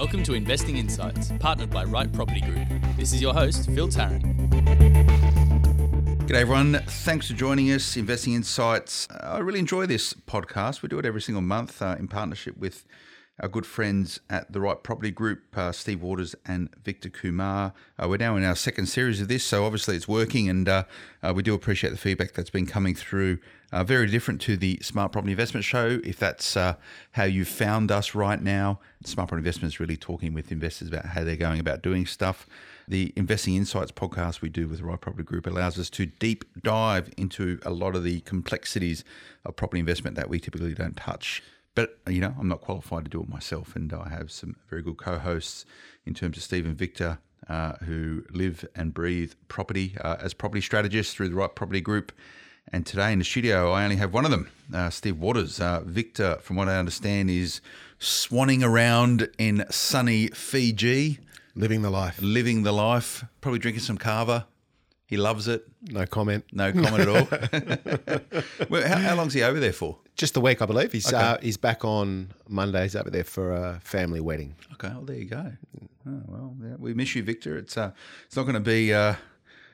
Welcome to Investing Insights, partnered by Right Property Group. This is your host, Phil Tarrant. G'day, everyone. Thanks for joining us, Investing Insights. Uh, I really enjoy this podcast. We do it every single month uh, in partnership with our good friends at the Right Property Group, uh, Steve Waters and Victor Kumar. Uh, we're now in our second series of this, so obviously it's working, and uh, uh, we do appreciate the feedback that's been coming through. Uh, very different to the Smart Property Investment Show. If that's uh, how you found us right now, Smart Property Investment is really talking with investors about how they're going about doing stuff. The Investing Insights podcast we do with the Right Property Group allows us to deep dive into a lot of the complexities of property investment that we typically don't touch. But you know, I'm not qualified to do it myself, and I have some very good co-hosts in terms of Stephen Victor, uh, who live and breathe property uh, as property strategists through the Right Property Group. And today in the studio, I only have one of them, uh, Steve Waters. Uh, Victor, from what I understand, is swanning around in sunny Fiji, Living the life. living the life, probably drinking some kava. He loves it. No comment. No comment at all. well, how, how long's he over there for? Just the week, I believe. He's uh, he's back on Mondays over there for a family wedding. Okay, well there you go. Oh, well, yeah, we miss you, Victor. It's uh, it's not going to be uh,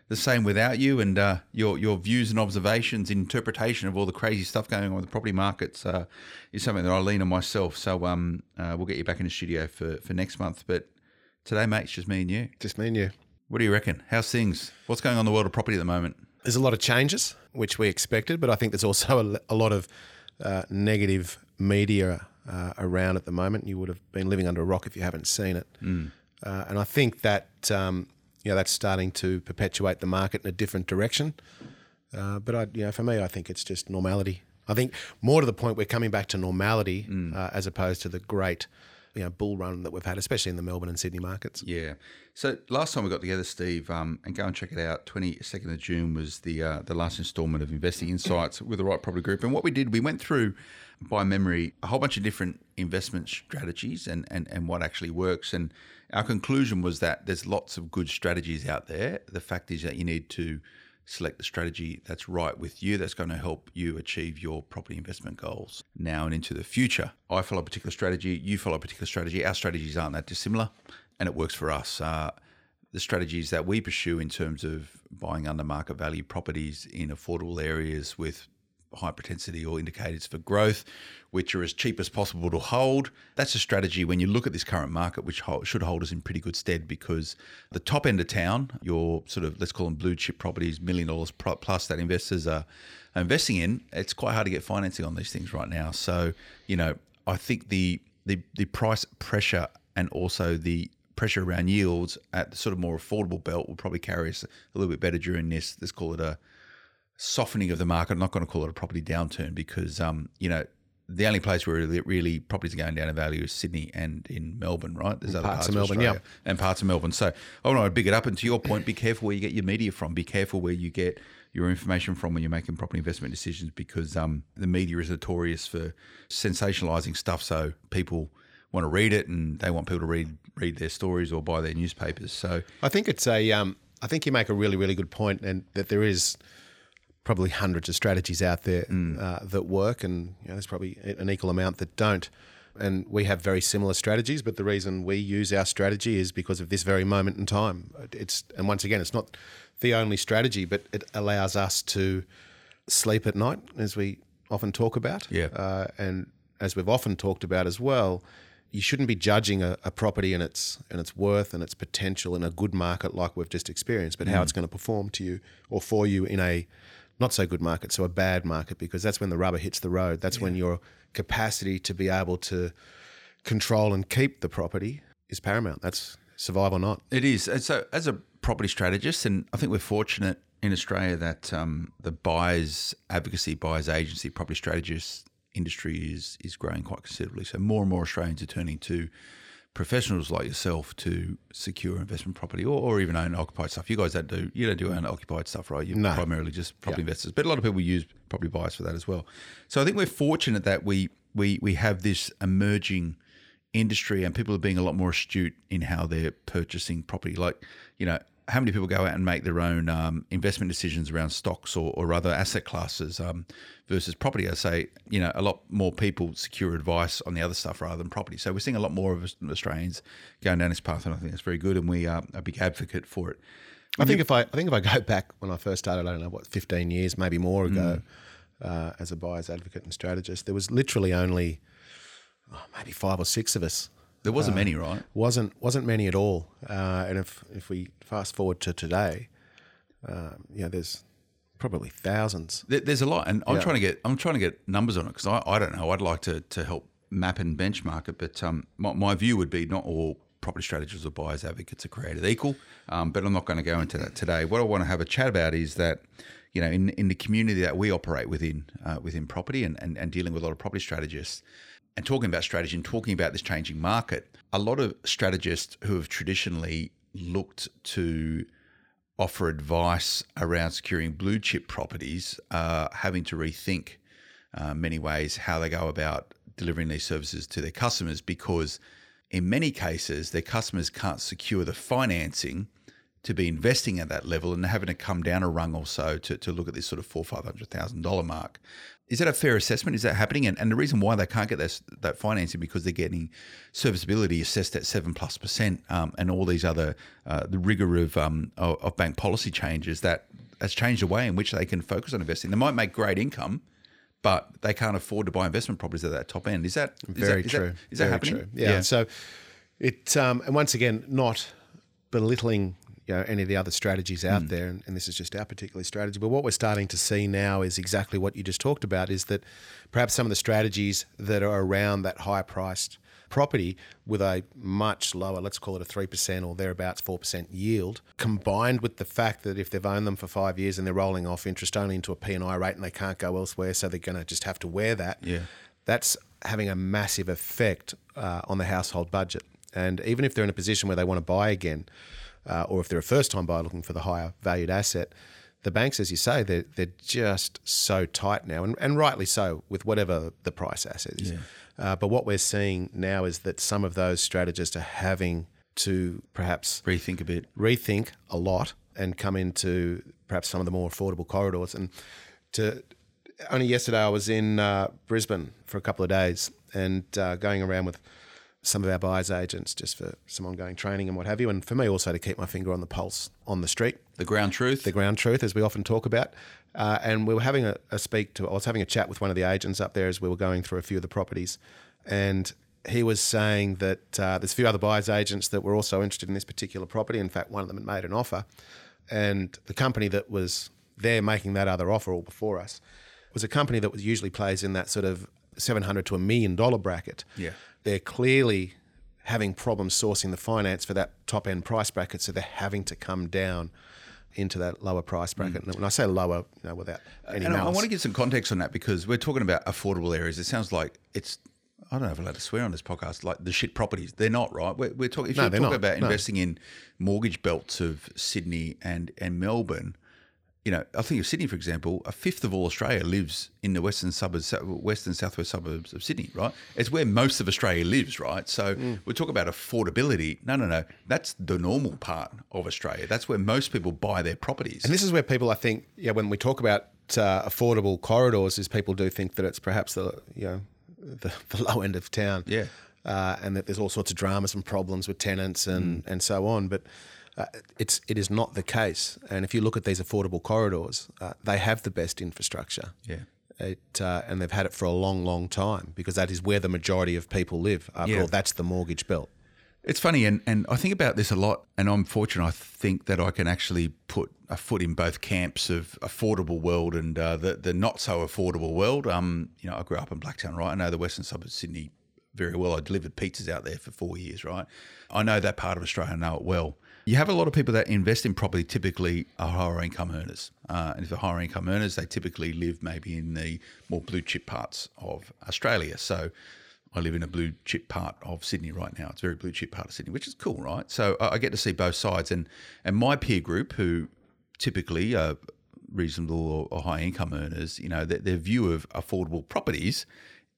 the same without you and uh, your your views and observations, interpretation of all the crazy stuff going on with the property markets uh, is something that I lean on myself. So um, uh, we'll get you back in the studio for for next month. But today, mate, it's just me and you. Just me and you. What do you reckon? How's things? What's going on in the world of property at the moment? There's a lot of changes, which we expected, but I think there's also a, a lot of uh, negative media uh, around at the moment. You would have been living under a rock if you haven't seen it. Uh, and I think that um, you know that's starting to perpetuate the market in a different direction. Uh, but I, you know, for me, I think it's just normality. I think more to the point we're coming back to normality uh, as opposed to the great, you know, bull run that we've had, especially in the Melbourne and Sydney markets. Yeah. So last time we got together, Steve, um, and go and check it out. Twenty second of June was the uh, the last instalment of Investing Insights with the Right Property Group. And what we did, we went through by memory a whole bunch of different investment strategies and and and what actually works. And our conclusion was that there's lots of good strategies out there. The fact is that you need to select the strategy that's right with you that's going to help you achieve your property investment goals now and into the future. I follow a particular strategy, you follow a particular strategy. Our strategies aren't that dissimilar, and it works for us. Uh, the strategies that we pursue in terms of buying under market value properties in affordable areas with high or indicators for growth, which are as cheap as possible to hold. That's a strategy when you look at this current market, which should hold us in pretty good stead because the top end of town, your sort of, let's call them blue chip properties, million dollars plus that investors are investing in, it's quite hard to get financing on these things right now. So, you know, I think the, the, the price pressure and also the pressure around yields at the sort of more affordable belt will probably carry us a little bit better during this, let's call it a, softening of the market. I'm not going to call it a property downturn because, um, you know, the only place where really, really properties are going down in value is Sydney and in Melbourne, right? There's other parts of Melbourne, Australia and parts of Melbourne. So I want to big it up. And to your point, be careful where you get your media from. Be careful where you get your information from when you're making property investment decisions because um, the media is notorious for sensationalizing stuff. So people want to read it and they want people to read read their stories or buy their newspapers. So I think it's a. Um, I think you make a really, really good point, and that there is probably hundreds of strategies out there uh, that work, and you know, there's probably an equal amount that don't. And we have very similar strategies, but the reason we use our strategy is because of this very moment in time. It's and once again, it's not the only strategy, but it allows us to sleep at night, as we often talk about. Yeah. Uh, and as we've often talked about as well, you shouldn't be judging a, a property and its and its worth and its potential in a good market like we've just experienced, but how it's going to perform to you or for you in a not so good market, so a bad market, because that's when the rubber hits the road. That's when your capacity to be able to control and keep the property is paramount. That's survive or not. It is. And so, as a property strategist, and I think we're fortunate in Australia that um, the buyers advocacy, buyers agency, property strategist industry is is growing quite considerably. So more and more Australians are turning to professionals like yourself to secure investment property or, or even own occupied stuff. You guys don't do you don't do own occupied stuff, right? You're No. primarily just property investors, but a lot of people use property buyers for that as well. So I think we're fortunate that we we we have this emerging industry and people are being a lot more astute in how they're purchasing property. Like you know, how many people go out and make their own um, investment decisions around stocks or, or other asset classes um, versus property. I say, you know, a lot more people secure advice on the other stuff rather than property. So we're seeing a lot more of Australians going down this path, and I think that's very good. And we are a big advocate for it. I think if I, I think if I go back when I first started, I don't know what, fifteen years, maybe more ago, uh, as a buyer's advocate and strategist, there was literally only oh, maybe five or six of us. There wasn't many, right? wasn't wasn't many at all. Uh, and if if we fast forward to today, um, you know, there's probably thousands. There- There's a lot, and I'm Yeah. trying to get I'm trying to get numbers on it because I, I don't know. I'd like to to help map and benchmark it, but um, my, my view would be not all property strategists or buyers advocates are created equal. Um, but I'm not going to go into that today. What I want to have a chat about is that you know in in the community that we operate within uh, within property and, and and dealing with a lot of property strategists. And talking about strategy and talking about this changing market, a lot of strategists who have traditionally looked to offer advice around securing blue chip properties are having to rethink uh, many ways how they go about delivering these services to their customers because in many cases their customers can't secure the financing to be investing at that level and having to come down a rung or so to, to look at this sort of four five hundred thousand dollar mark. Is that a fair assessment? Is that happening? And, and the reason why they can't get that, that financing because they're getting serviceability assessed at seven plus percent, um, and all these other uh, the rigor of, um, of of bank policy changes that has changed the way in which they can focus on investing. They might make great income, but they can't afford to buy investment properties at that top end. Is that is Very that, is true. That, is that happening? True. Yeah. So it um, and once again, not belittling you know any of the other strategies out Hmm. there, and, and this is just our particular strategy. But what we're starting to see now is exactly what you just talked about: is that perhaps some of the strategies that are around that high priced property with a much lower, let's call it a three percent or thereabouts four percent yield, combined with the fact that if they've owned them for five years and they're rolling off interest only into a P and I rate and they can't go elsewhere, so they're going to just have to wear that Yeah. that's having a massive effect uh, on the household budget. And even if they're in a position where they want to buy again, uh, or if they're a first time buyer looking for the higher valued asset, the banks, as you say, they're, they're just so tight now, and, and rightly so, with whatever the price asset is. Uh, but what we're seeing now is that some of those strategists are having to perhaps Rethink a bit. rethink a lot and come into perhaps some of the more affordable corridors. And to only yesterday, I was in uh, Brisbane for a couple of days and uh, going around with some of our buyers agents just for some ongoing training and what have you. And for me also to keep my finger on the pulse on the street The ground truth. the ground truth, as we often talk about. Uh, and we were having a, a speak to, I was having a chat with one of the agents up there as we were going through a few of the properties. And he was saying that uh, there's a few other buyers agents that were also interested in this particular property. In fact, one of them had made an offer. And the company that was there making that other offer all before us was a company that was usually plays in that sort of 700 to a million dollar bracket. Yeah. They're clearly having problems sourcing the finance for that top end price bracket, so they're having to come down into that lower price bracket. And when I say lower, you know, without any Mm. and I, I want to get some context on that because we're talking about affordable areas. It sounds like it's. I don't know if I'm allowed to swear on this podcast. Like the shit properties, they're not right. We're, we're talking. If No, you're talking not. about No. investing in mortgage belts of Sydney and and Melbourne, you know, I think of Sydney for example. A fifth of all Australia lives in the western suburbs, western southwest suburbs of Sydney. Right, it's where most of Australia lives. Right, so Mm. we're talking about affordability. No, no, no. That's the normal part of Australia. That's where most people buy their properties. And this is where people, I think, yeah, when we talk about uh, affordable corridors, is people do think that it's perhaps the you know the, the low end of town, Yeah. uh, and that there's all sorts of dramas and problems with tenants and Mm. and so on. But uh, it's it is not the case. And if you look at these affordable corridors, uh, they have the best infrastructure. yeah. It, uh, and they've had it for a long, long time because that is where the majority of people live. After Yeah. all, that's the mortgage belt. It's funny, and, and I think about this a lot, and I'm fortunate. I think that I can actually put a foot in both camps of affordable world and uh, the the not so affordable world. Um, you know, I grew up in Blacktown, right? I know the western suburbs of Sydney very well. I delivered pizzas out there for four years, right? I know that part of Australia. I know it well. You have a lot of people that invest in property. Typically, are higher income earners, uh, and if they're higher income earners, they typically live maybe in the more blue chip parts of Australia. So. I live in a blue chip part of Sydney right now. It's a very blue chip part of Sydney, which is cool, right? So I get to see both sides, and and my peer group, who typically are reasonable or, or high income earners, you know, their, their view of affordable properties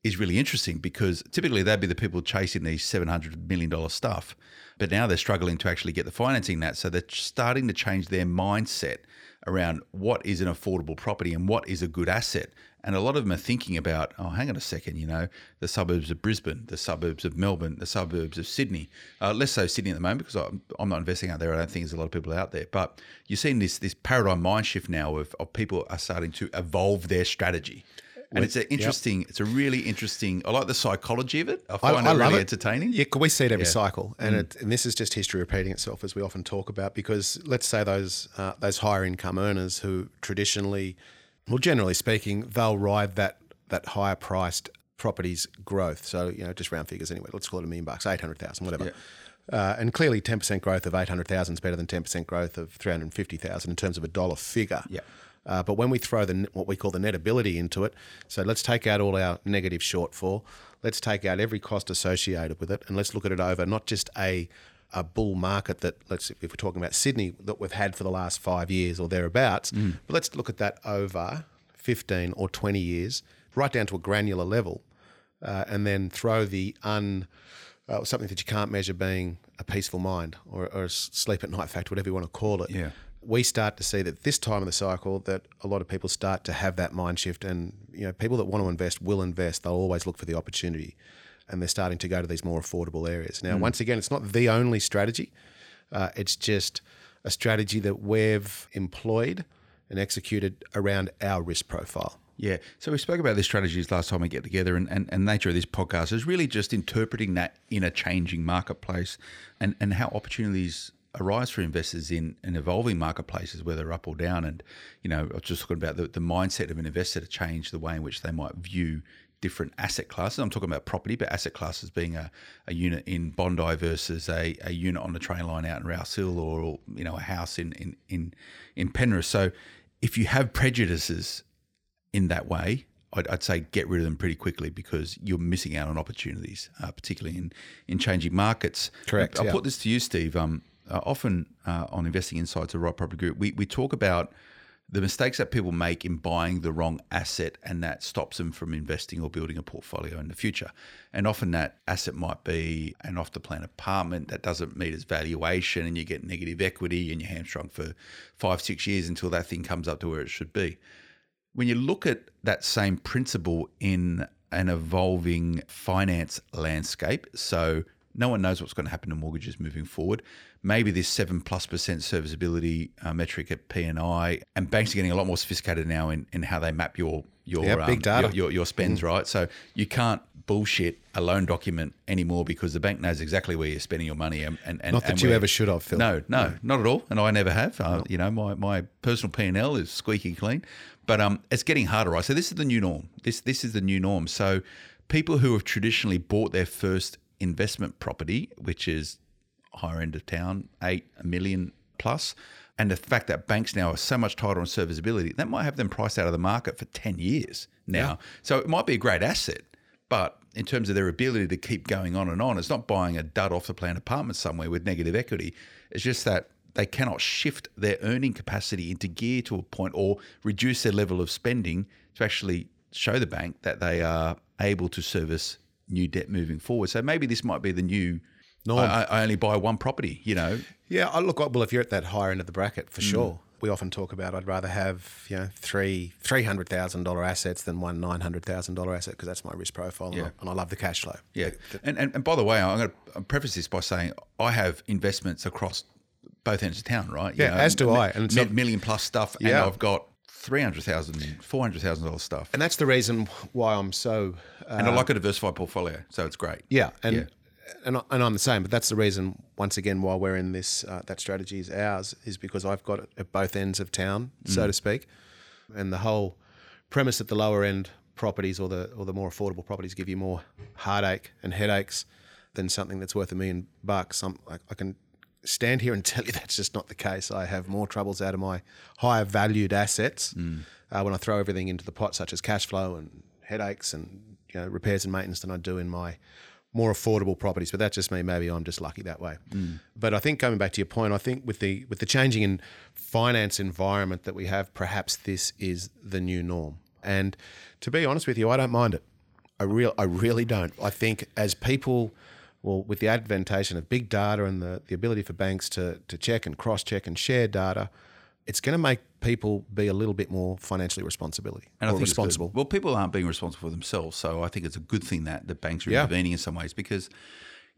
is really interesting because typically they'd be the people chasing these $700 million stuff. But now they're struggling to actually get the financing that. So they're starting to change their mindset around what is an affordable property and what is a good asset. And a lot of them are thinking about, oh, hang on a second, you know, the suburbs of Brisbane, the suburbs of Melbourne, the suburbs of Sydney. Uh, less so Sydney at the moment because I'm, I'm not investing out there. I don't think there's a lot of people out there. But you're seeing this this paradigm mind shift now of, of people are starting to evolve their strategy. And it's an interesting, it's a really interesting. I like the psychology of it. I find it really entertaining. Yeah, we see it every yeah. cycle, and mm. it, and this is just history repeating itself as we often talk about. Because let's say those uh, those higher income earners who traditionally, well, generally speaking, they'll ride that that higher priced properties growth. So you know, just round figures anyway. Let's call it a million bucks, eight hundred thousand, whatever. Yeah. Uh, and clearly, ten percent growth of eight hundred thousand is better than ten percent growth of three hundred fifty thousand in terms of a dollar figure. Yeah. Uh, but when we throw the what we call the net ability into it, so let's take out all our negative shortfall, let's take out every cost associated with it, and let's look at it over not just a a bull market that let's if we're talking about Sydney that we've had for the last five years or thereabouts, mm. but let's look at that over fifteen or twenty years, right down to a granular level, uh, and then throw the un uh, something that you can't measure being a peaceful mind or, or a sleep at night factor, whatever you want to call it. Yeah we start to see that this time of the cycle that a lot of people start to have that mind shift and you know people that want to invest will invest they'll always look for the opportunity and they're starting to go to these more affordable areas now mm. once again it's not the only strategy uh, it's just a strategy that we've employed and executed around our risk profile yeah. So we spoke about these strategies last time we get together, and, and, and nature of this podcast is really just interpreting that in a changing marketplace and, and how opportunities arise for investors in, in evolving marketplaces, whether up or down. And, you know, I was just talking about the, the mindset of an investor to change the way in which they might view different asset classes. I'm talking about property, but asset classes being a, a unit in Bondi versus a, a unit on the train line out in Rouse Hill or, you know, a house in, in, in, in Penrith. So if you have prejudices in that way, I'd, I'd, say get rid of them pretty quickly because you're missing out on opportunities, uh, particularly in, in changing markets. Correct. I'll yeah. put this to you, Steve. Um, uh, often uh, on Investing Insights or Right Property Group, we, we talk about the mistakes that people make in buying the wrong asset and that stops them from investing or building a portfolio in the future. And often that asset might be an off the plan apartment that doesn't meet its valuation and you get negative equity and you're hamstrung for five, six years until that thing comes up to where it should be. When you look at that same principle in an evolving finance landscape, so no one knows what's going to happen to mortgages moving forward maybe this seven plus percent serviceability uh, metric at PNI, and banks are getting a lot more sophisticated now in, in how they map your your big um, data. Your, your, your spends, mm. right? So you can't bullshit a loan document anymore because the bank knows exactly where you're spending your money. And, and, not that and you ever should have, Phil. No, no, not at all. And I never have. Uh, you know, my, my personal P and L is squeaky clean, but um, it's getting harder, right? So this is the new norm. This this is the new norm. So people who have traditionally bought their first investment property, which is higher end of town, eight million a million plus, and the fact that banks now are so much tighter on serviceability, that might have them priced out of the market for 10 years now. Yeah. So it might be a great asset, but in terms of their ability to keep going on and on, it's not buying a dud off the plan apartment somewhere with negative equity. It's just that they cannot shift their earning capacity into gear to a point or reduce their level of spending to actually show the bank that they are able to service new debt moving forward. So maybe this might be the new no, I, I, only buy one property. You know. Yeah, I look. Well, if you're at that higher end of the bracket, for mm. sure. We often talk about I'd rather have you know three three hundred thousand dollar assets than one nine hundred thousand dollar asset because that's my risk profile, yeah. and, I, and I love the cash flow. Yeah, the, the, and, and and by the way, I'm going to preface this by saying I have investments across both ends of town, right? You yeah, know, as do I. And mi- million plus stuff, yeah. and I've got three hundred thousand, four hundred thousand dollars stuff. And that's the reason why I'm so. Uh, and I like a diversified portfolio, so it's great. Yeah, and yeah and, and I'm the same, but that's the reason, once again, why we're in this, uh, that strategy is ours, is because I've got it at both ends of town, so mm. to speak. And the whole premise that the lower end properties or the or the more affordable properties give you more heartache and headaches than something that's worth a million bucks. I'm, I, I can stand here and tell you that's just not the case. I have more troubles out of my higher valued assets mm. uh, when I throw everything into the pot, such as cash flow and headaches and you know repairs and maintenance, than I do in my more affordable properties. But that's just me. Maybe I'm just lucky that way. Mm. But I think coming back to your point, I think with the with the changing in finance environment that we have, perhaps this is the new norm. And to be honest with you, I don't mind it. I real I really don't. I think as people well, with the adventation of big data and the, the ability for banks to, to check and cross check and share data, it's going to make people be a little bit more financially responsibility And I think responsible. Well, people aren't being responsible for themselves, so I think it's a good thing that the banks are Yeah. intervening in some ways because,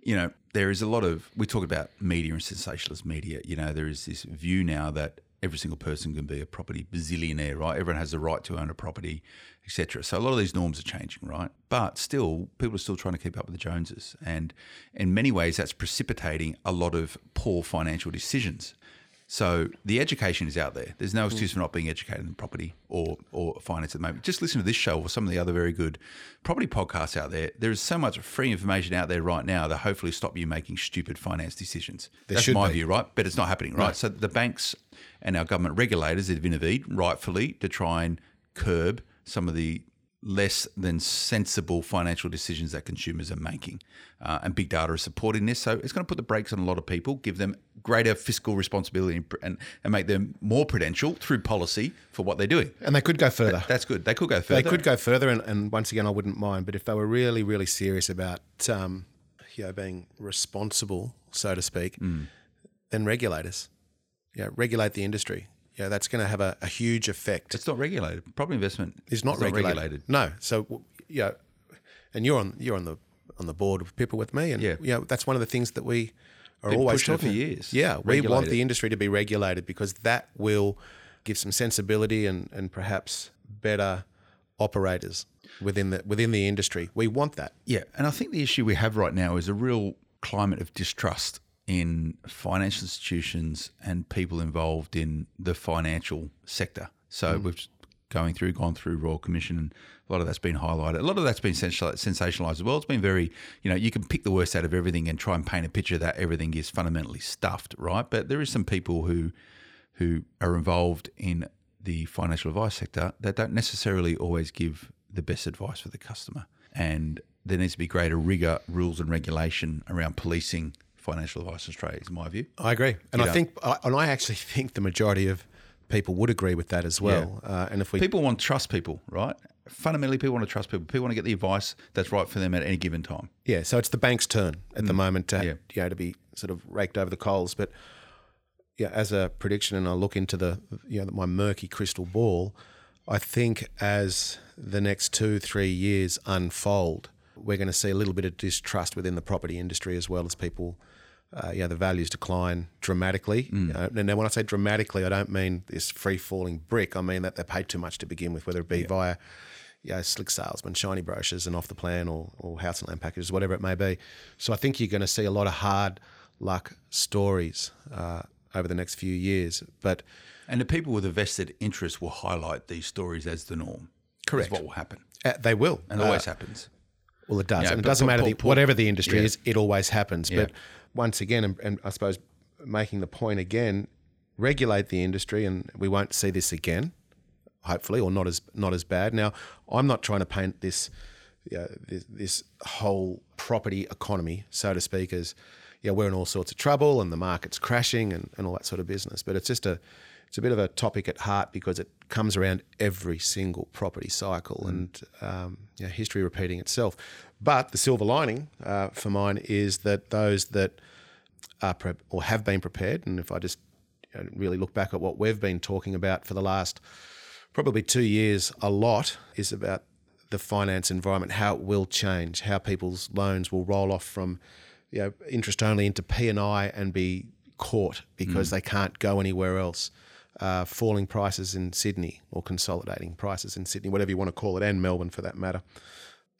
you know, there is a lot of we talk about media and sensationalist media. You know, there is this view now that every single person can be a property bazillionaire, right? Everyone has the right to own a property, etc. So a lot of these norms are changing, right? But still, people are still trying to keep up with the Joneses, and in many ways, that's precipitating a lot of poor financial decisions. So the education is out there. There's no excuse for not being educated in property or or finance at the moment. Just listen to this show or some of the other very good property podcasts out there. There is so much free information out there right now that hopefully stop you making stupid finance decisions. That's my be. view, right? But it's not happening, right? So the banks and our government regulators have intervened rightfully to try and curb some of the less than sensible financial decisions that consumers are making. Uh, and big data is supporting this. So it's going to put the brakes on a lot of people, give them greater fiscal responsibility and, and, make them more prudential through policy for what they're doing. and they could go further. That's good. They could go further. They could go further, and, and once again, I wouldn't mind. But if they were really, really serious about, um, you know, being responsible, so to speak, Mm. then regulators, you know, regulate the industry. You know, that's going to have a, a huge effect. It's not regulated. Property investment It's not, is regulated. No. So, you know, and you're on you're on the on the board of people with me, and Yeah. you know, that's one of the things that we are Been always pushing it for years. Yeah, we want it. the industry to be regulated because that will give some sensibility and and perhaps better operators within the within the industry. We want that. Yeah, and I think the issue we have right now is a real climate of distrust in financial institutions and people involved in the financial sector. So mm. we've going through, gone through Royal Commission, and a lot of that's been highlighted. A lot of that's been sensationalized as well. It's been very, you know, you can pick the worst out of everything and try and paint a picture that everything is fundamentally stuffed, right? But there is some people who who are involved in the financial advice sector that don't necessarily always give the best advice for the customer. And there needs to be greater rigor, rules, and regulation around policing financial advice in Australia, is my view. I agree, and You I think, I- and I actually think the majority of people would agree with that as well. Uh, and if we People want to trust people, right? Fundamentally, people want to trust people. People want to get the advice that's right for them at any given time. Yeah, so it's the bank's turn at the moment to Mm. Yeah. you know to be sort of raked over the coals. But yeah, as a prediction, and I look into the you know my murky crystal ball, I think as the next two three years unfold, we're going to see a little bit of distrust within the property industry as well as people. Uh, yeah, the values decline dramatically. Mm. Uh, and now, when I say dramatically, I don't mean this free falling brick. I mean that they're paid too much to begin with, whether it be via you know, slick salesmen, shiny brochures, and off the plan, or, or house and land packages, whatever it may be. So I think you're going to see a lot of hard luck stories uh, over the next few years. But And the people with a vested interest will highlight these stories as the norm. Correct. What will happen. uh, they will. And it always happens. Well, it does. Yeah, and it doesn't matter the, whatever the industry yeah. is, it always happens. Yeah. But once again, and, and I suppose making the point again, regulate the industry, and we won't see this again, hopefully, or not as not as bad. Now, I'm not trying to paint this, you know, this, this whole property economy, so to speak, as yeah, we're in all sorts of trouble and the market's crashing and, and all that sort of business. But it's just a it's a bit of a topic at heart because it comes around every single property cycle and um, you know, history repeating itself. But the silver lining uh, for mine is that those that are pre- or have been prepared, and if I just you know, really look back at what we've been talking about for the last probably two years, a lot is about the finance environment, how it will change, how people's loans will roll off from you know, interest only into P and I and be caught because they can't go anywhere else. Uh, falling prices in Sydney or consolidating prices in Sydney, whatever you want to call it, and Melbourne for that matter,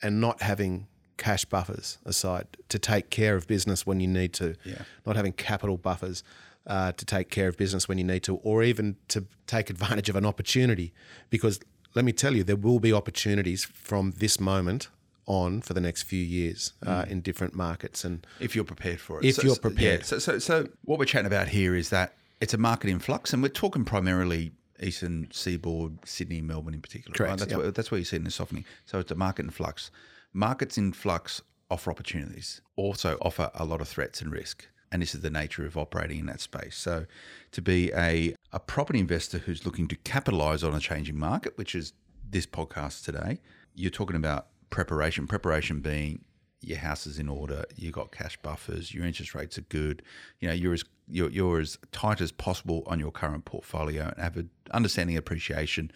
and not having cash buffers aside to take care of business when you need to, Yeah. not having capital buffers uh, to take care of business when you need to, or even to take advantage of an opportunity. Because let me tell you, there will be opportunities from this moment on for the next few years uh, in different markets. And if you're prepared for it. If you're prepared. Yeah. So, so, so what we're chatting about here is that it's a market in flux, and we're talking primarily eastern seaboard, Sydney, Melbourne in particular. Correct, Right? That's, yep. where, that's where you're seeing the softening. So it's a market in flux. Markets in flux offer opportunities, also offer a lot of threats and risk. And this is the nature of operating in that space. So, to be a, a property investor who's looking to capitalize on a changing market, which is this podcast today, you're talking about preparation. Preparation being your house is in order, you've got cash buffers, your interest rates are good. You know, you're as you're, you're as tight as possible on your current portfolio and have an understanding appreciation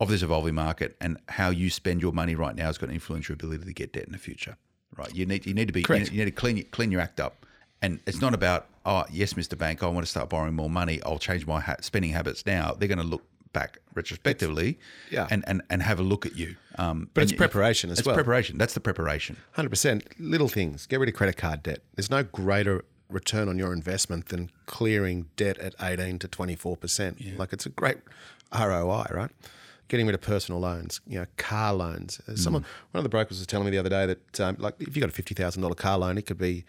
of this evolving market and how you spend your money right now is going to influence your ability to get debt in the future. Right? You need you need to be you need, you need to clean your- clean your act up. And it's not about oh yes, Mr. Bank, I want to start borrowing more money. I'll change my ha- spending habits now. They're going to look back retrospectively, yeah. and, and and have a look at you. Um, But it's you- preparation as well. it's well. preparation. That's the preparation. Hundred percent. Little things. Get rid of credit card debt. There's no greater return on your investment than clearing debt at eighteen to twenty four percent. Like it's a great ROI, right? Getting rid of personal loans, you know, car loans. Uh, Someone, one of the brokers was telling me the other day that, um, like, if you got a fifty thousand dollar car loan, it could be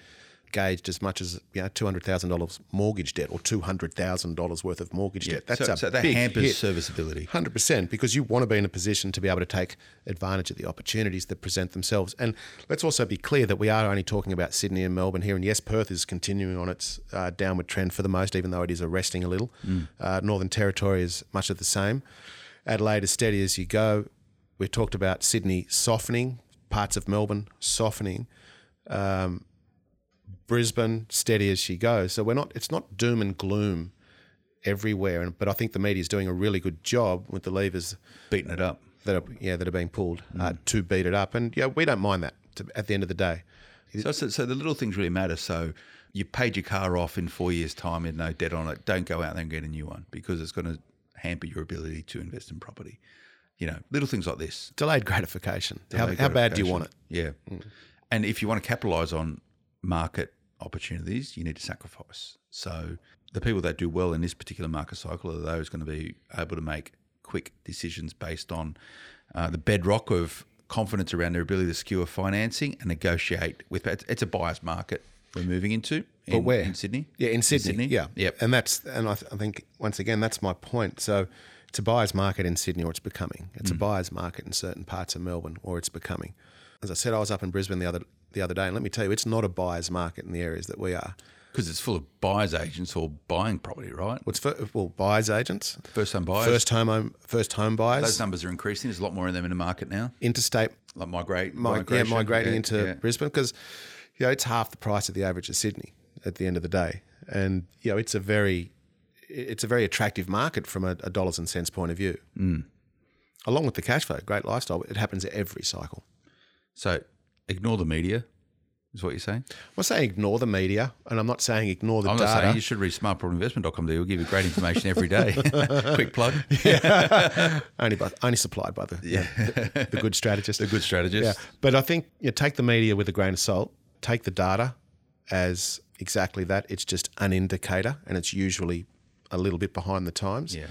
gauged as much as you know two hundred thousand dollars mortgage debt or two hundred thousand dollars worth of mortgage debt. That's so, a so that big hampers hit. serviceability. Hundred percent, because you want to be in a position to be able to take advantage of the opportunities that present themselves. And let's also be clear that we are only talking about Sydney and Melbourne here. And yes, Perth is continuing on its uh, downward trend for the most, even though it is arresting a little. Uh, Northern Territory is much of the same. Adelaide is steady as you go. We talked about Sydney softening, parts of Melbourne softening. Um, Brisbane steady as she goes. So we're not. It's not doom and gloom everywhere. And but I think the media is doing a really good job with the levers Beating it up. that are yeah that are being pulled uh, to beat it up. And yeah, we don't mind that. To, at the end of the day, So, so, so the little things really matter. So you paid your car off in four years' time with no debt on it. Don't go out there and get a new one because it's going to hamper your ability to invest in property. You know, little things like this. delayed gratification. how, Delayed how bad do you want it? gratification. Yeah. And if you want to capitalize on market opportunities, you need to sacrifice. So the people that do well in this particular market cycle are those going to be able to make quick decisions based on uh, the bedrock of confidence around their ability to secure financing and negotiate with. It's, it's a buyer's market we're moving into. In, But where in Sydney? Yeah, in Sydney. Yeah, Yep. And that's and I, th- I think once again that's my point. So it's a buyer's market in Sydney, or it's becoming. It's Mm. a buyer's market in certain parts of Melbourne, or it's becoming. As I said, I was up in Brisbane the other the other day, and let me tell you, it's not a buyer's market in the areas that we are. Because it's full of buyers agents or buying property, right? What's for, well, buyers agents, First time buyers. first home home first home buyers, Those numbers are increasing. There's a lot more of them in the market now. interstate Like migrate, mi- migration. yeah, migrating Yeah, into yeah. Brisbane because you know it's half the price of the average of Sydney at the end of the day, and you know it's a very it's a very attractive market from a, a dollars and cents point of view. Mm. Along with the cash flow, great lifestyle. It happens every cycle. So ignore the media, is what you're saying. I'm not saying ignore the media, and I'm not saying ignore the I'm data. saying you should read smartpropertyinvestment.com. They will give you great information every day. Quick plug. only by, only supplied by the, yeah. the, the good strategist. The good strategist. Yeah, but I think you know, take the media with a grain of salt. Take the data as exactly that. It's just an indicator, and it's usually a little bit behind the times. Yeah.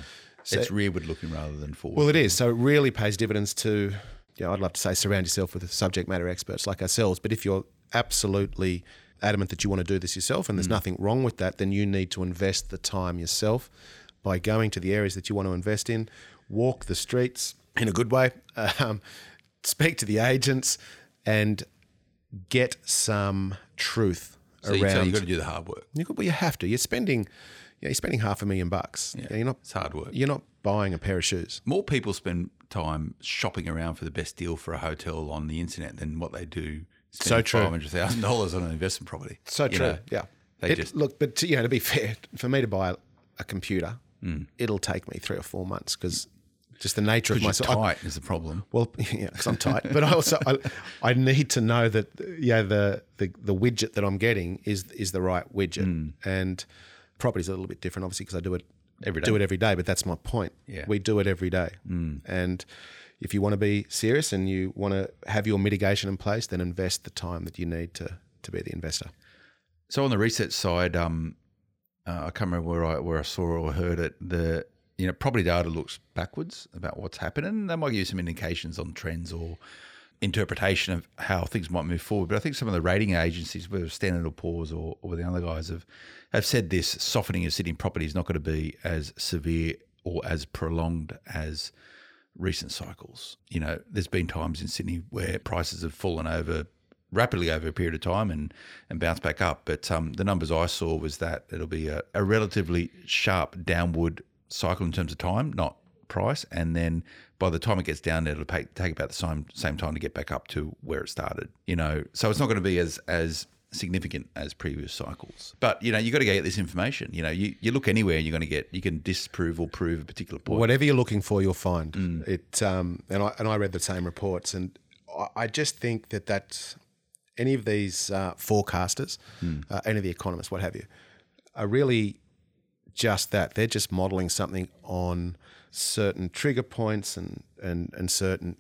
it's rearward looking rather than forward. Well, it is. So it really pays dividends to, you know, I'd love to say surround yourself with subject matter experts like ourselves. But if you're absolutely adamant that you want to do this yourself and there's nothing wrong with that, then you need to invest the time yourself by going to the areas that you want to invest in, walk the streets in a good way, um, speak to the agents, and get some truth so you, around. so you got to do the hard work. You could- well, you have to. You're spending, know, you're spending half a million bucks. Yeah. You're not. It's hard work. You're not buying a pair of shoes. More people spend time shopping around for the best deal for a hotel on the internet than what they do So true. five hundred thousand dollars on an investment property. So You true. know, yeah. they It- just- look, but to, you know, to be fair, for me to buy a, computer, Hmm. it'll take me three or four months because just the nature of my you're tight is the problem. well, yeah, because I'm tight, but I also I, I need to know that yeah the, the the widget that I'm getting is is the right widget, Hmm. and property's a little bit different, obviously, because I do it Every day. do it every day. But that's my point. Yeah. we do it every day, and if you want to be serious and you want to have your mitigation in place, then invest the time that you need to to be the investor. So on the research side, um, uh, I can't remember where I where I saw or heard it. The you know property data looks backwards about what's happening. They might give you some indications on trends or interpretation of how things might move forward. But I think some of the rating agencies, whether Standard or Poor's or, or the other guys, have have said this softening of Sydney property is not going to be as severe or as prolonged as recent cycles. You know, there's been times in Sydney where prices have fallen over rapidly over a period of time and, and bounce back up. But um, the numbers I saw was that it'll be a, a relatively sharp downward cycle in terms of time, not price, and then by the time it gets down there, it'll take, take about the same same time to get back up to where it started. You know, so it's not going to be as as significant as previous cycles. But you know, you got to get this information. You know, you, you look anywhere, and you're going to get you can disprove or prove a particular point. Whatever you're looking for, you'll find it. Um, and I and I read the same reports, and I, just think that that's any of these uh, forecasters, uh, any of the economists, what have you, are really just that. They're just modelling something on certain trigger points and and and certain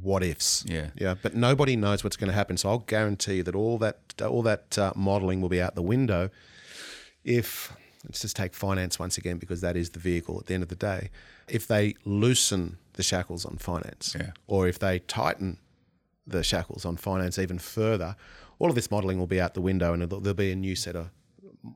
what ifs. Yeah. yeah. But nobody knows what's going to happen. So I'll guarantee you that all that all that uh, modelling will be out the window if let's just take finance once again because that is the vehicle at the end of the day. If they loosen the shackles on finance, Yeah. or if they tighten the shackles on finance even further, all of this modelling will be out the window, and there'll be a new set of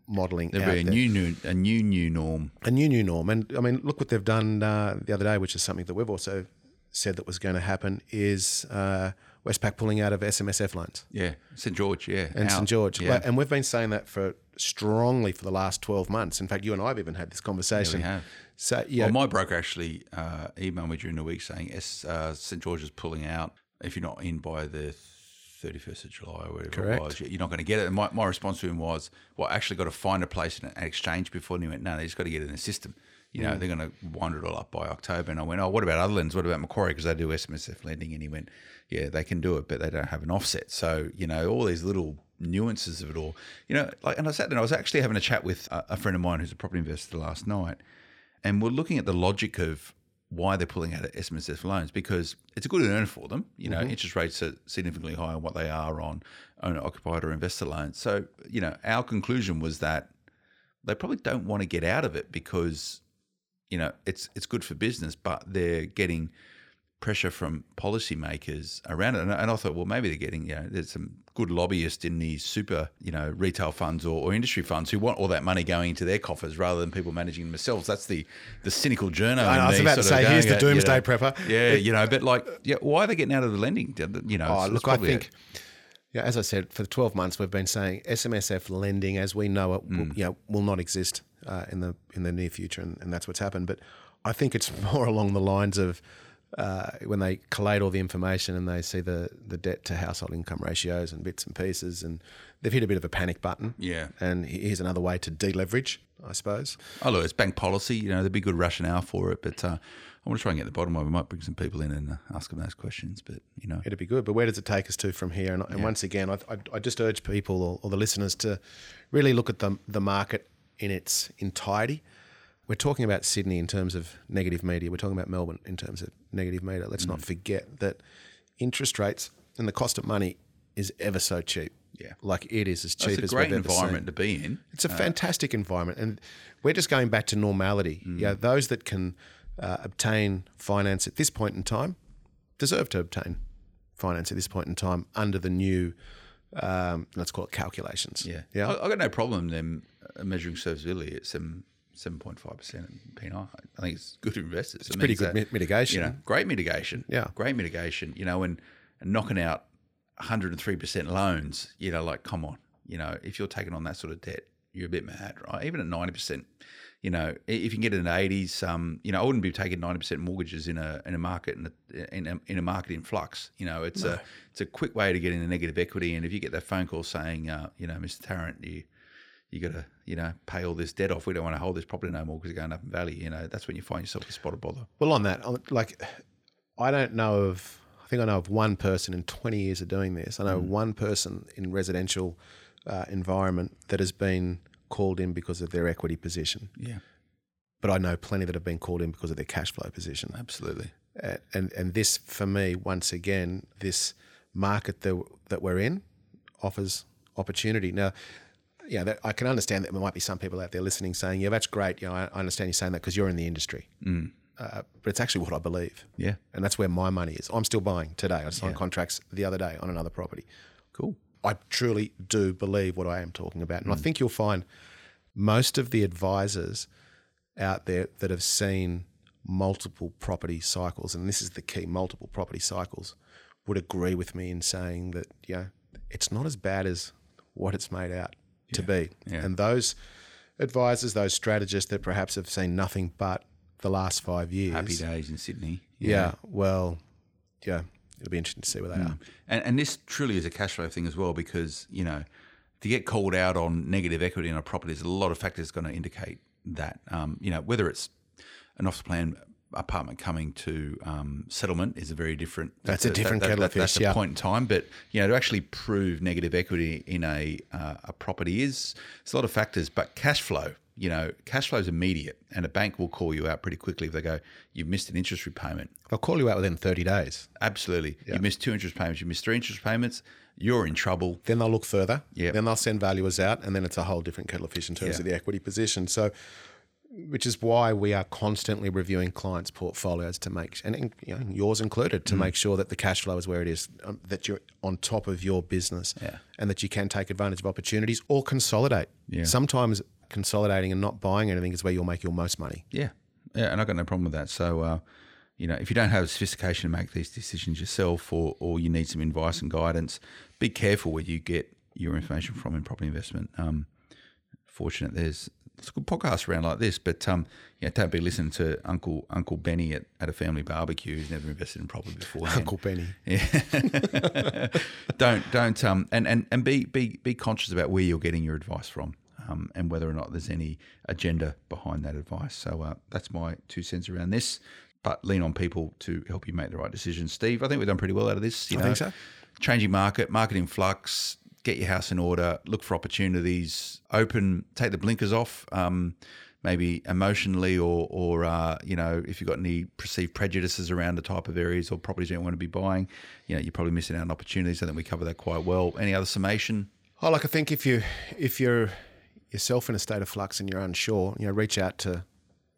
modelling. There'll be a there new new a new new norm. a new new norm. And I mean, look what they've done uh, the other day, which is something that we've also said that was going to happen, is uh, Westpac pulling out of SMSF loans Yeah, St George. Yeah, and. St George. Yeah, And we've been saying that for strongly for the last 12 months. In fact, you and I have even had this conversation. We have. So, yeah, Well, my broker actually uh, emailed me during the week saying S, uh, St George is pulling out. If you're not in by the 31st of July or whatever Correct. it was, you're not going to get it. And my, my response to him was, well, I actually got to find a place in an exchange before. And he went, no, they just got to get in the system. You Mm. know, they're going to wind it all up by October. And I went, oh, what about other lenders? What about Macquarie? Because they do SMSF lending. And he went, yeah, they can do it, but they don't have an offset. So, you know, all these little nuances of it all. You know, like, and I sat there and I was actually having a chat with a, a friend of mine who's a property investor last night and we're looking at the logic of why they're pulling out of SMSF loans because it's a good earner for them. You know, mm-hmm. interest rates are significantly higher than what they are on owner occupied or investor loans. So, you know, our conclusion was that they probably don't want to get out of it because, you know, it's it's good for business, but they're getting pressure from policymakers around it. And, and I thought, well, maybe they're getting, you know, there's some good lobbyists in these super, you know, retail funds or, or industry funds who want all that money going into their coffers rather than people managing themselves. That's the the cynical journo. I, I was about to say, here's the at, you doomsday know, prepper. Yeah, you know, but like, yeah, why are they getting out of the lending? You know, Oh, look, I a- think, yeah, as I said, for the 12 months we've been saying SMSF lending as we know it, Mm. will, you know, will not exist uh, in the in the near future, and, and that's what's happened. But I think it's more along the lines of uh, when they collate all the information and they see the the debt to household income ratios and bits and pieces, and they've hit a bit of a panic button. Yeah. and here's another way to deleverage, I suppose. Oh, look, it's bank policy. You know, there'd be good rationale for it, but uh, I want to try and get the bottom of it. We might bring some people in and uh, ask them those questions, but, you know. It'd be good, but where does it take us to from here? And, and once again, I, I, I just urge people or, or the listeners to really look at the, the market in its entirety we're talking about Sydney in terms of negative media. We're talking about Melbourne in terms of negative media. Let's mm. not forget that interest rates and the cost of money is ever so cheap. Yeah, like it is as cheap as we've ever environment to be in. It's a uh, fantastic environment, and we're just going back to normality. Mm. Yeah, those that can uh, obtain finance at this point in time deserve to obtain finance at this point in time under the new, um, let's call it calculations. Yeah, yeah. I, I got no problem them uh, measuring serviceability. It's them 7.5% PNI. P9. I think it's good investors. It's it pretty good that, mitigation. You know, great mitigation. Yeah. Great mitigation, you know, and, and knocking out 103% loans, you know, like, come on. You know, if you're taking on that sort of debt, you're a bit mad, right? Even at 90%, you know, if you get in the 80s, um, you know, I wouldn't be taking 90% mortgages in a, in a market, in a, in a, in a market in flux. You know, it's no. a, it's a quick way to get into negative equity. And if you get that phone call saying, uh, you know, Mr. Tarrant, you, you got to you know pay all this debt off. We don't want to hold this property no more because it's going up in value. You know, that's when you find yourself a spot of bother. Well, on that, like, I don't know of. I think I know of one person in 20 years of doing this. I know one person in residential uh, environment that has been called in because of their equity position. Yeah, But I know plenty that have been called in because of their cash flow position. absolutely. Uh, and and this for me once again this market that that we're in offers opportunity now yeah that, I can understand that there might be some people out there listening saying yeah that's great. You know I, I understand you saying that because you're in the industry. Uh, but it's actually what I believe. Yeah, and that's where my money is. I'm still buying today. I signed contracts the other day on another property. Cool. I truly do believe what I am talking about. And I think you'll find most of the advisors out there that have seen multiple property cycles, and this is the key multiple property cycles, would agree with me in saying that, you know, it's not as bad as what it's made out to be. yeah. And those advisors, those strategists that perhaps have seen nothing but the last five years. Happy days in Sydney. Yeah. Well, yeah, it'll be interesting to see where they are. And, and this truly is a cash flow thing as well because, you know, to get called out on negative equity in a property, there's a lot of factors going to indicate that. Um, you know, whether it's an off plan apartment coming to um, settlement is a very different. That's a different kettle of fish, That's yeah. a point in time, but you know, to actually prove negative equity in a uh, a property is it's a lot of factors. But cash flow, you know, cash flow is immediate, and a bank will call you out pretty quickly if they go, "You've missed an interest repayment." They'll call you out within 30 days. Absolutely, you missed two interest payments. You missed three interest payments. You're in trouble. Then they'll look further. Yep. Then they'll send valuers out, and then it's a whole different kettle of fish in terms Yeah. of the equity position. So, which is why we are constantly reviewing clients' portfolios to make, and you know, yours included, Mm. to make sure that the cash flow is where it is, um, that you're on top of your business, Yeah. and that you can take advantage of opportunities or consolidate. Yeah. Sometimes consolidating and not buying anything is where you'll make your most money. Yeah, yeah, and I've got no problem with that. So, uh, you know, if you don't have the sophistication to make these decisions yourself, or or you need some advice and guidance, be careful where you get your information from in property investment. Um, fortunate there's there's good podcast around like this, but um, yeah, don't be listening to Uncle Uncle Benny at, at a family barbecue who's never invested in property before. Uncle Benny. Yeah. don't don't um and, and, and be be be conscious about where you're getting your advice from. Um, and whether or not there's any agenda behind that advice. So uh, that's my two cents around this. But lean on people to help you make the right decisions. Steve, I think we've done pretty well out of this. You I know, think so. Changing market, market in flux, get your house in order, look for opportunities, open, take the blinkers off. Um, maybe emotionally or, or uh, you know, if you've got any perceived prejudices around the type of areas or properties you don't want to be buying, you know, you're probably missing out on opportunities. I think we cover that quite well. Any other summation? Oh, like I think if you if you're yourself in a state of flux and you're unsure, you know, reach out to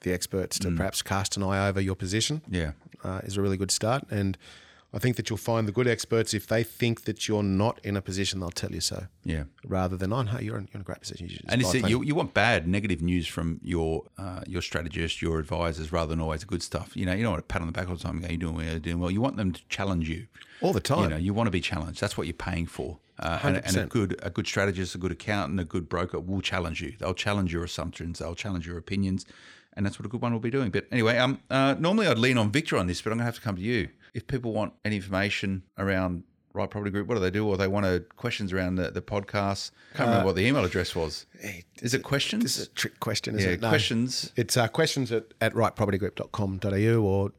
the experts to perhaps cast an eye over your position. Yeah. uh, is a really good start. And I think that you'll find the good experts if they think that you're not in a position, they'll tell you so. Yeah. Rather than, oh no, you're in, you're in a great position. You And it's, you, you want bad, negative news from your uh, your strategist, your advisors, rather than always good stuff. You know, you don't want to pat on the back all the time and go, you're doing well, you're doing well. You want them to challenge you. all the time. You know, you want to be challenged. That's what you're paying for. Uh, and, and a good a good strategist, a good accountant, a good broker will challenge you. They'll challenge your assumptions. They'll challenge your opinions, and that's what a good one will be doing. But anyway, um, uh, normally I'd lean on Victor on this, but I'm going to have to come to you. If people want any information around Right Property Group, what do they do? Or they want to, questions around the, the podcast. I can't remember what the email address was. Is it questions? this is a trick question, yeah, it? No. questions. It's uh, questions at, at rightpropertygroup.com.au or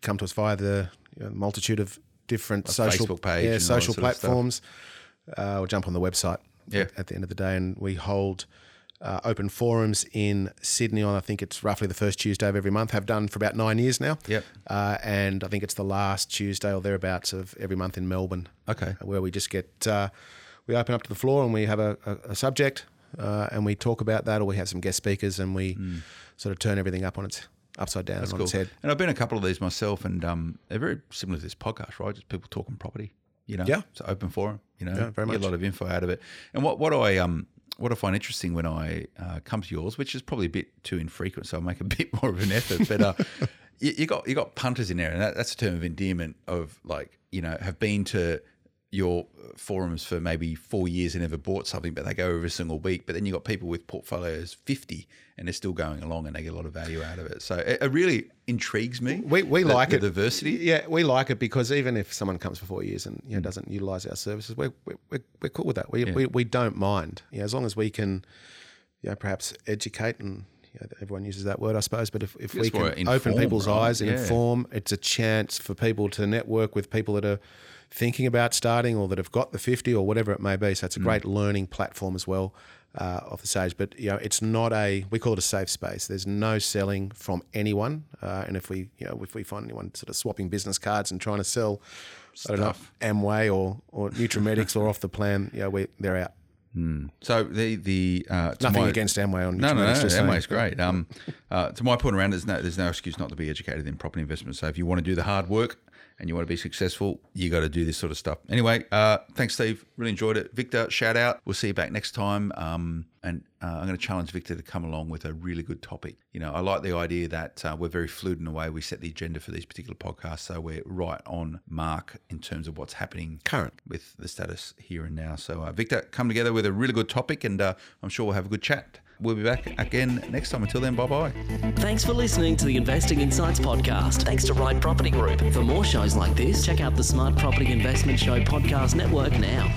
come to us via the you know, multitude of different social Facebook page yeah, and all that social sort of stuff. platforms, uh, or jump on the website. Yeah. At, at the end of the day, and we hold uh, open forums in Sydney on I think it's roughly the first Tuesday of every month. Have done for about nine years now. Yep. Uh, and I think it's the last Tuesday or thereabouts of every month in Melbourne. Okay. Where we just get uh, we open up to the floor and we have a, a, a subject uh, and we talk about that, or we have some guest speakers and we sort of turn everything up on its upside down and on Cool. its head. And I've been a couple of these myself, and um, they're very similar to this podcast, right? Just people talking property. You know, Yeah. it's an open forum. You know, Yeah, very much. Get a lot of info out of it. And what what I um what I find interesting when I uh, come to yours, which is probably a bit too infrequent, so I'll make a bit more of an effort. But uh, you, you got you got punters in there, and that, that's a term of endearment of like you know have been to your forums for maybe four years and never bought something, but they go every single week. But then you've got people with portfolios fifty, and they're still going along, and they get a lot of value out of it. So it, it really intrigues me. We, we the- like the it. diversity. Yeah, we like it because even if someone comes for four years and you know doesn't utilize our services, we're we're, we're, cool with that. We, we we don't mind. You know, as long as we can, you know, perhaps educate and. You know, everyone uses that word, I suppose, but if, if we can open people's right? eyes and Yeah. inform, it's a chance for people to network with people that are thinking about starting or that have got the 50 or whatever it may be. So it's a Mm. great learning platform as well uh, off the stage. But, you know, it's not a, we call it a safe space. There's no selling from anyone. Uh, and if we, you know, if we find anyone sort of swapping business cards and trying to sell, I don't know, Amway or, or Nutrimetics or off the plan, you know, we, they're out. So the the uh, Nothing my- against Amway on No, no, no. Saying. Amway's great. Um, uh, to my point around, there's no there's no excuse not to be educated in property investment. So if you want to do the hard work and you want to be successful, you got to do this sort of stuff. Anyway, uh, thanks, Steve. Really enjoyed it. Victor, shout out. We'll see you back next time. Um, and uh, I'm going to challenge Victor to come along with a really good topic. You know, I like the idea that uh, we're very fluid in the way we set the agenda for these particular podcasts. So we're right on mark in terms of what's happening Current. with the status here and now. So, uh, Victor, come together with a really good topic, and uh, I'm sure we'll have a good chat. We'll be back again next time. Until then, bye bye. Thanks for listening to the Investing Insights podcast. Thanks to Right Property Group. For more shows like this, check out the Smart Property Investment Show podcast network now.